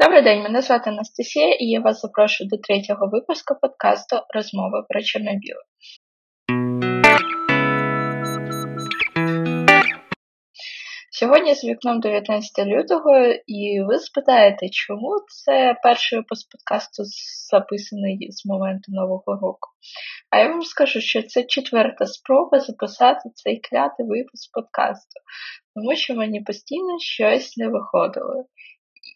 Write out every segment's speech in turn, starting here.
Добрий день, мене звати Анастасія, і я вас запрошую до третього випуску подкасту Розмови про чорно-біле. Сьогодні з вікном 19 лютого, і ви спитаєте, чому це перший випуск подкасту записаний з моменту Нового року. А я вам скажу, що це четверта спроба записати цей клятий випуск подкасту, тому що мені постійно щось не виходило.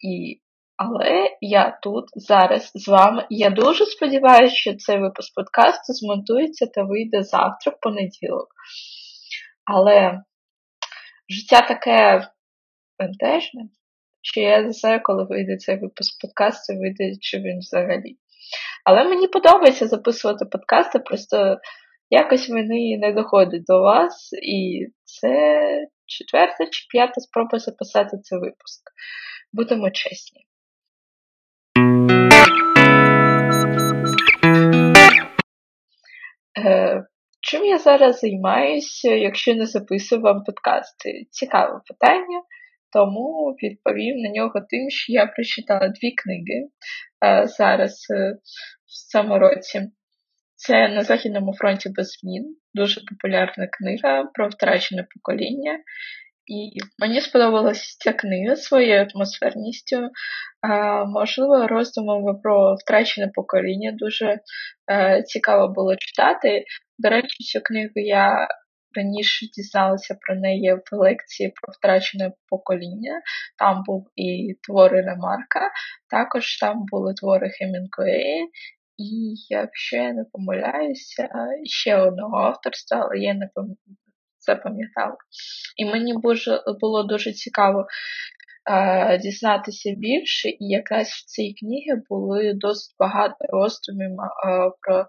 І але я тут зараз з вами. Я дуже сподіваюся, що цей випуск подкасту змонтується та вийде завтра в понеділок. Але життя таке бентежне, що я не знаю, коли вийде цей випуск подкасту, вийде чи він взагалі. Але мені подобається записувати подкасти, просто якось вони не доходять до вас, і це четверта чи п'ята спроба записати цей випуск. Будемо чесні. Е, чим я зараз займаюся, якщо не записую вам подкасти? Цікаве питання, тому відповім на нього тим, що я прочитала дві книги е, зараз е, в цьому році. Це на Західному фронті без змін, дуже популярна книга про втрачене покоління. І мені сподобалася ця книга своєю атмосферністю, можливо, роздумами про втрачене покоління. Дуже е, цікаво було читати. До речі, цю книгу я раніше дізналася про неї в лекції про втрачене покоління. Там був і твори Ремарка, також там були твори Хемінгуея. І якщо я не помиляюся, ще одного авторства, але я не запам'ятала. І мені було дуже цікаво е, дізнатися більше, і якраз в цій книгі були досить багато роздумів е, про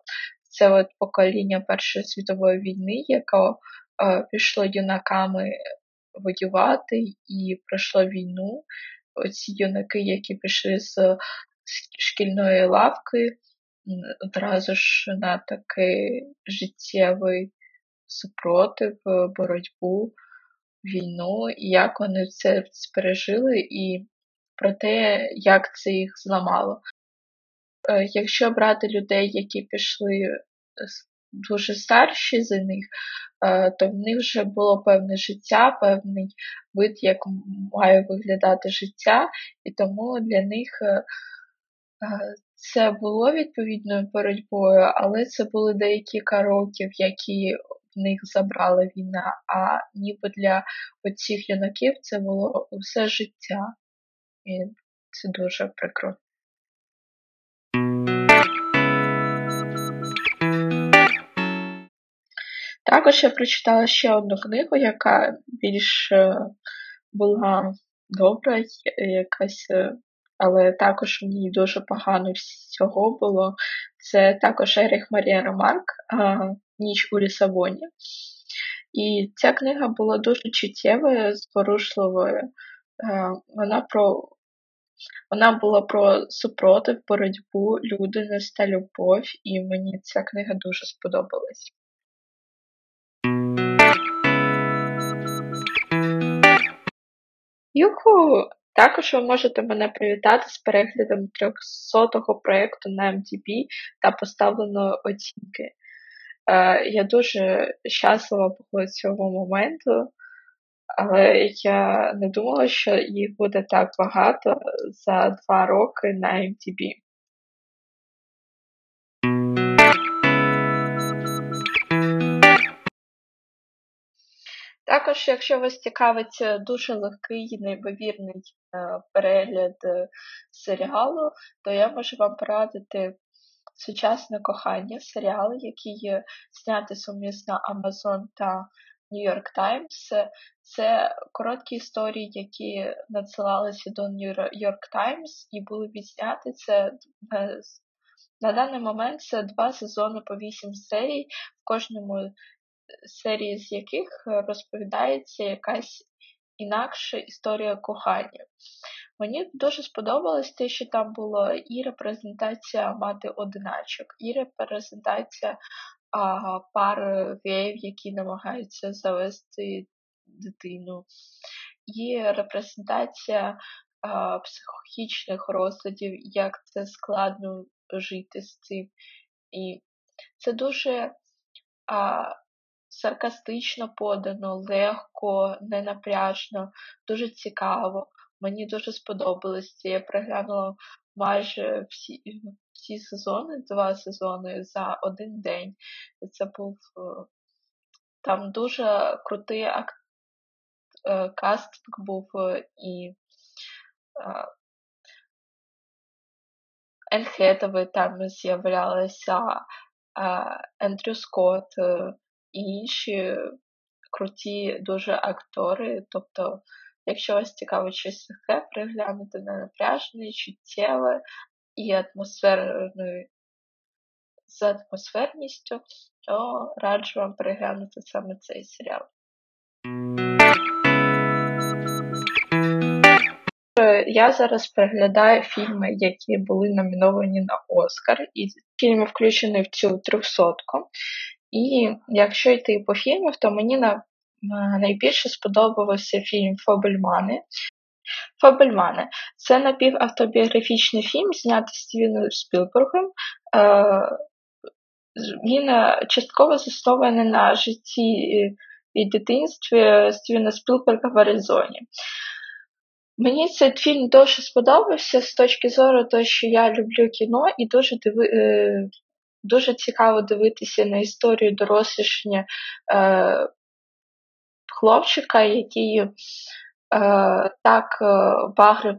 це от покоління Першої світової війни, яке пішло юнаками воювати і пройшло війну. Оці юнаки, які пішли з шкільної лавки, одразу ж на такий життєвий супротив, боротьбу, війну, і як вони це пережили, і про те, як це їх зламало. Е, якщо брати людей, які пішли дуже старші за них, е, то в них вже було певне життя, певний вид, як має виглядати життя, і тому для них е, це було відповідною боротьбою, але це були деякі років, які в них забрала війна, а ніби для оцих юнаків це було все життя. І це дуже прикро. Також я прочитала ще одну книгу, яка більш е, була добра, якась, е, але також в ній дуже погано всього було. Це також Еріх Марія Ромарк Ніч у Лісабоні. І ця книга була дуже чуттєвою, зворушливою. Е, вона про вона була про супротив, боротьбу, людяність та любов, і мені ця книга дуже сподобалась. Юху! Також ви можете мене привітати з переглядом 300-го проєкту на MTB та поставленої оцінки. Е, я дуже щаслива було цього моменту, але я не думала, що їх буде так багато за два роки на MTB. Також, якщо вас цікавить дуже легкий, неймовірний е, перегляд е, серіалу, то я можу вам порадити Сучасне кохання, серіал, який знятий сумісно Amazon та New York Times. Це короткі історії, які надсилалися до New York Times і були відзняті. Це е, на даний момент це два сезони по вісім серій, в кожному серії з яких розповідається якась інакша історія кохання. Мені дуже сподобалось те, що там було і репрезентація мати одиначок, і репрезентація а, пар геїв, які намагаються завести дитину, і репрезентація психологічних розладів, як це складно жити з цим. І це дуже а, саркастично подано, легко, ненапряжно, дуже цікаво. Мені дуже сподобалось. Я переглянула майже всі всі сезони, два сезони за один день. Це був е, там дуже крутий ак... Е, кастинг був е, і Енн там з'являлася, Ендрю Скотт і інші круті дуже актори. Тобто, якщо вас цікаво щось таке, приглянути на напряжене, чуттєве і атмосферною з атмосферністю, то раджу вам переглянути саме цей серіал. Я зараз переглядаю фільми, які були номіновані на Оскар, і фільми включені в цю трьохсотку. І якщо йти по фільмах, то мені на найбільше сподобався фільм Фабельмани. Фабельмани це напівавтобіографічний фільм, знятий Стівеном Спілбергом. Е, він е, частково заснований на житті і дитинстві Стівена Спілберга в Аризоні. Мені цей фільм дуже сподобався з точки зору того, що я люблю кіно і дуже диви... Е, дуже цікаво дивитися на історію дорослішання е, хлопчика, який е, так е, багрив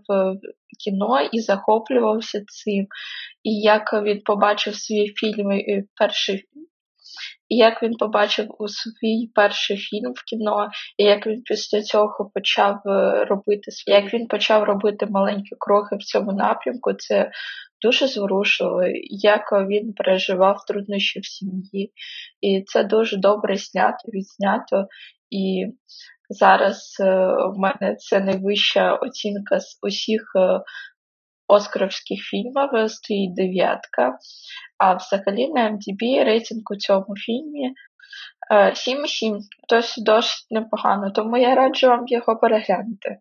кіно і захоплювався цим. І як він побачив свій фільм, перший і як він побачив у свій перший фільм в кіно, і як він після цього почав е, робити як він почав робити маленькі кроки в цьому напрямку, це дуже зворушливо, як він переживав труднощі в сім'ї. І це дуже добре знято, відзнято. І зараз е, в мене це найвища оцінка з усіх е, оскаровських фільмів стоїть дев'ятка. А взагалі на MDB рейтинг у цьому фільмі 7,7, досить досить непогано, тому я раджу вам його переглянути.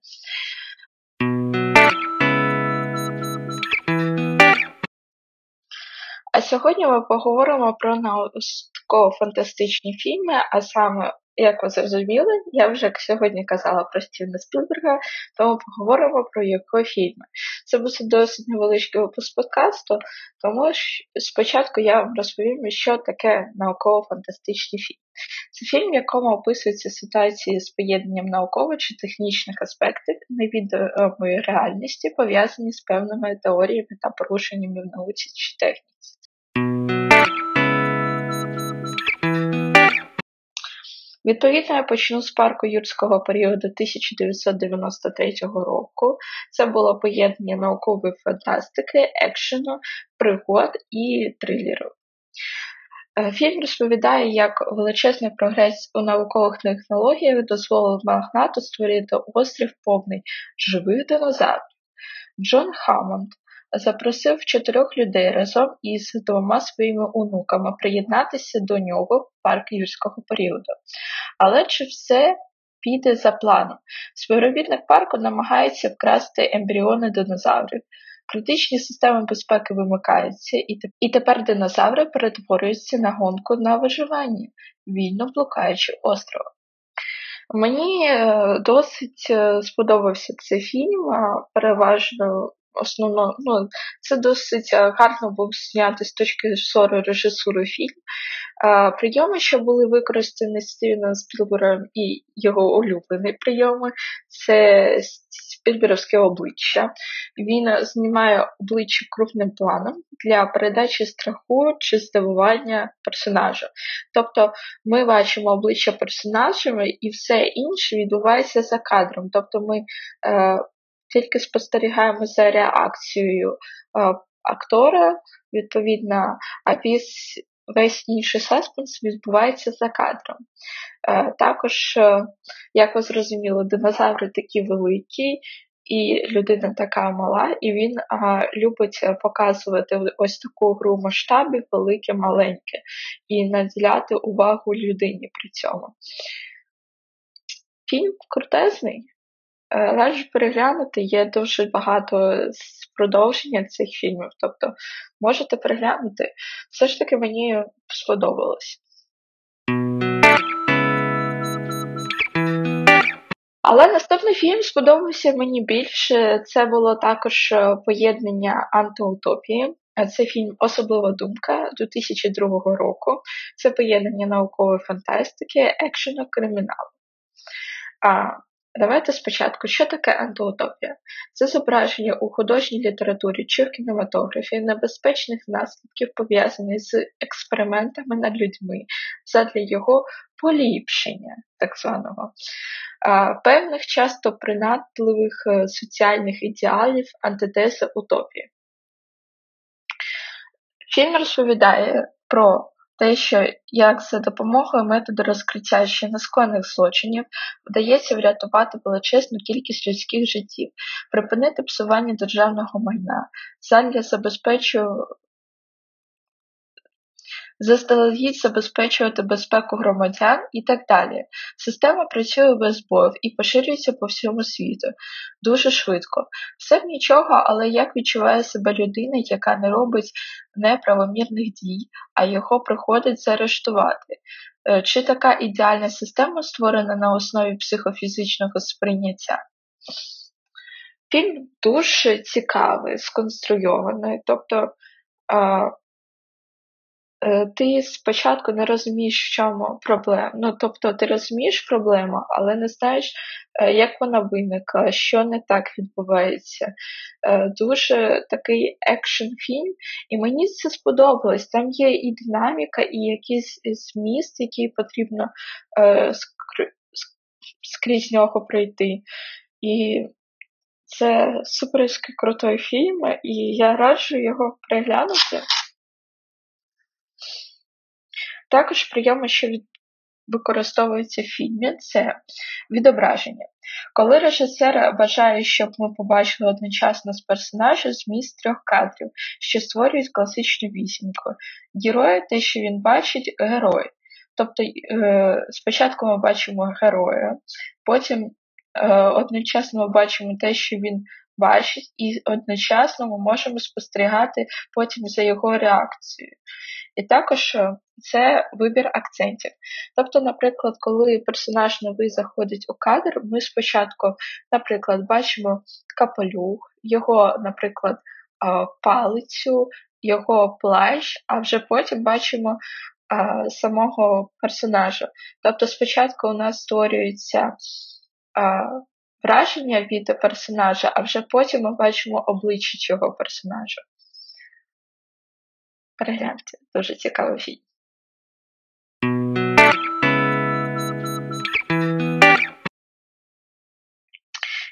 А сьогодні ми поговоримо про науково-фантастичні фільми, а саме як ви зрозуміли, я вже сьогодні казала про Стівена Спілберга, тому поговоримо про його фільми. Це буде досить невеличкий випуск подкасту, тому спочатку я вам розповім, що таке науково-фантастичний фільм. Це фільм, в якому описуються ситуації з поєднанням науково чи технічних аспектів невідомої реальності, пов'язані з певними теоріями та порушеннями в науці чи техніці. Відповідно, я почну з парку юрського періоду 1993 року. Це було поєднання наукової фантастики, екшену, пригод і трилеру. Е, фільм розповідає, як величезний прогрес у наукових технологіях дозволив магнату створити острів повний живих динозаврів. Джон Хаммонд запросив чотирьох людей разом із двома своїми онуками приєднатися до нього в парк юрського періоду. Але чи все піде за планом? Співробітник парку намагається вкрасти ембріони динозаврів. Критичні системи безпеки вимикаються, і тепер динозаври перетворюються на гонку на виживання, вільно блукаючи островом. Мені е, досить е, сподобався цей фільм, переважно основно, ну, це досить е, гарно був знятий з точки зору режисури фільм. Прийоми, що були використані Стівеном Спілбером і його улюблені прийоми, це Спілберовське обличчя. Він знімає обличчя крупним планом для передачі страху чи здивування персонажа. Тобто ми бачимо обличчя персонажами і все інше відбувається за кадром. Тобто ми е, тільки спостерігаємо за реакцією е, актора, відповідно, а весь, весь інший саспенс відбувається за кадром. Е, також, е, як ви зрозуміли, динозаври такі великі. І людина така мала, і він а, любить показувати ось таку гру масштабів, велике, маленьке, і наділяти увагу людині при цьому. Фільм крутезний, раджу переглянути. Є дуже багато продовження цих фільмів, тобто можете переглянути. Все ж таки мені сподобалось. Але наступний фільм сподобався мені більше. Це було також е, поєднання антиутопії. Е, це фільм Особлива думка 2002 року. Це поєднання наукової фантастики, екшену, криміналу. Давайте спочатку, що таке антиутопія? Це зображення у художній літературі чи в кінематографі небезпечних наслідків, пов'язаних з експериментами над людьми задля його поліпшення, так званого, певних часто принадливих е, соціальних ідеалів антитези утопії. Фільм розповідає про те, що як за допомогою методу розкриття ще нескоєних злочинів вдається врятувати величезну кількість людських життів, припинити псування державного майна, задля забезпечу заздалегідь забезпечувати безпеку громадян і так далі. Система працює без збоїв і поширюється по всьому світу дуже швидко. Все б нічого, але як відчуває себе людина, яка не робить неправомірних дій, а його приходить заарештувати? Е, чи така ідеальна система створена на основі психофізичного сприйняття? Фільм дуже цікавий, сконструйований, тобто Е, ти спочатку не розумієш, в чому проблема. Ну, тобто ти розумієш проблему, але не знаєш, е, як вона виникла, що не так відбувається. Е, дуже такий екшн фільм, і мені це сподобалось. Там є і динаміка, і якийсь зміст, який потрібно скрізь нього пройти. І це суперський крутий фільм, і я раджу його переглянути. Також прийоми, що використовуються в фільмі, це відображення. Коли режисер бажає, щоб ми побачили одночасно з персонажа зміст трьох кадрів, що створюють класичну вісімку. Герой те, що він бачить, герой. Тобто е, спочатку ми бачимо героя, потім е, одночасно ми бачимо те, що він бачить, і одночасно ми можемо спостерігати потім за його реакцією. І також е, це вибір акцентів. Тобто, наприклад, коли персонаж новий заходить у кадр, ми спочатку, наприклад, бачимо капелюх, його, наприклад, палицю, його плащ, а вже потім бачимо самого персонажа. Тобто, спочатку у нас створюється враження від персонажа, а вже потім ми бачимо обличчя цього персонажа. Перегляньте, дуже цікавий фільм.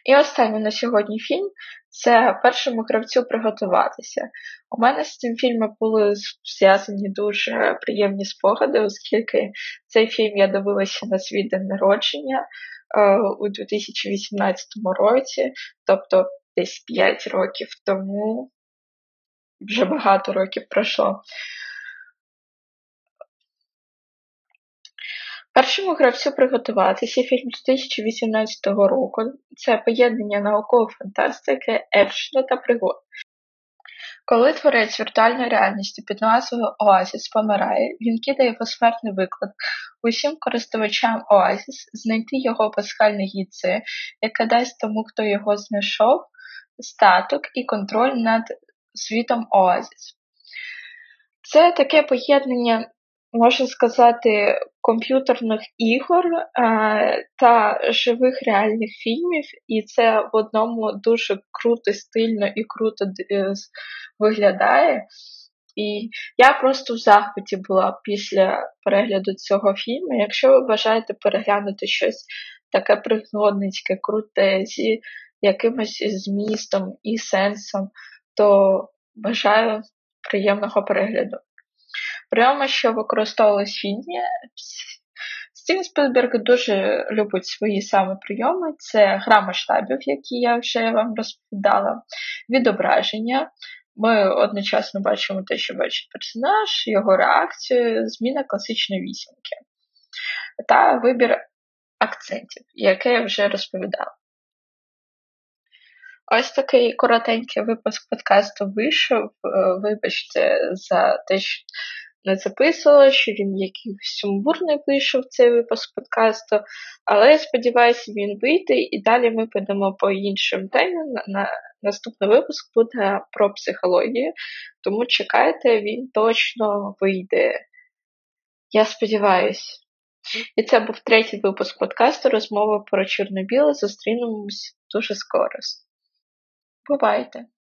І останній на сьогодні фільм це першому гравцю приготуватися. У мене з цим фільмом були зв'язані дуже приємні спогади, оскільки цей фільм я дивилася на свій день народження у 2018 році, тобто десь 5 років тому, вже багато років пройшло. Першому гравцю приготуватися фільм 2018 року це поєднання наукової фантастики, екшену та пригод. Коли творець віртуальної реальності під назвою Оазіс помирає, він кидає посмертний виклик усім користувачам Оазіс знайти його пасхальне гідце, яке дасть тому, хто його знайшов, статок і контроль над світом Оазіс. Це таке поєднання можна сказати, комп'ютерних ігор е, та живих реальних фільмів, і це в одному дуже круто, стильно і круто е, виглядає. І я просто в захваті була після перегляду цього фільму. Якщо ви бажаєте переглянути щось таке пригодницьке, круте, зі якимось змістом і сенсом, то бажаю приємного перегляду. Прямо що використовувалось в фільмі. Стівен Спілберг дуже любить свої саме прийоми. Це гра масштабів, які я вже вам розповідала, відображення. Ми одночасно бачимо те, що бачить персонаж, його реакцію, зміна класичної вісімки та вибір акцентів, яке я вже розповідала. Ось такий коротенький випуск подкасту вийшов. Е, вибачте за те, що не записувала, що він якийсь сумбурний вийшов цей випуск подкасту, але я сподіваюся, він вийде і далі ми підемо по іншим темам. На Наступний випуск буде про психологію, тому чекайте, він точно вийде. Я сподіваюся. І це був третій випуск подкасту Розмова про чорно-біле. Зустрінемось дуже скоро. Бувайте!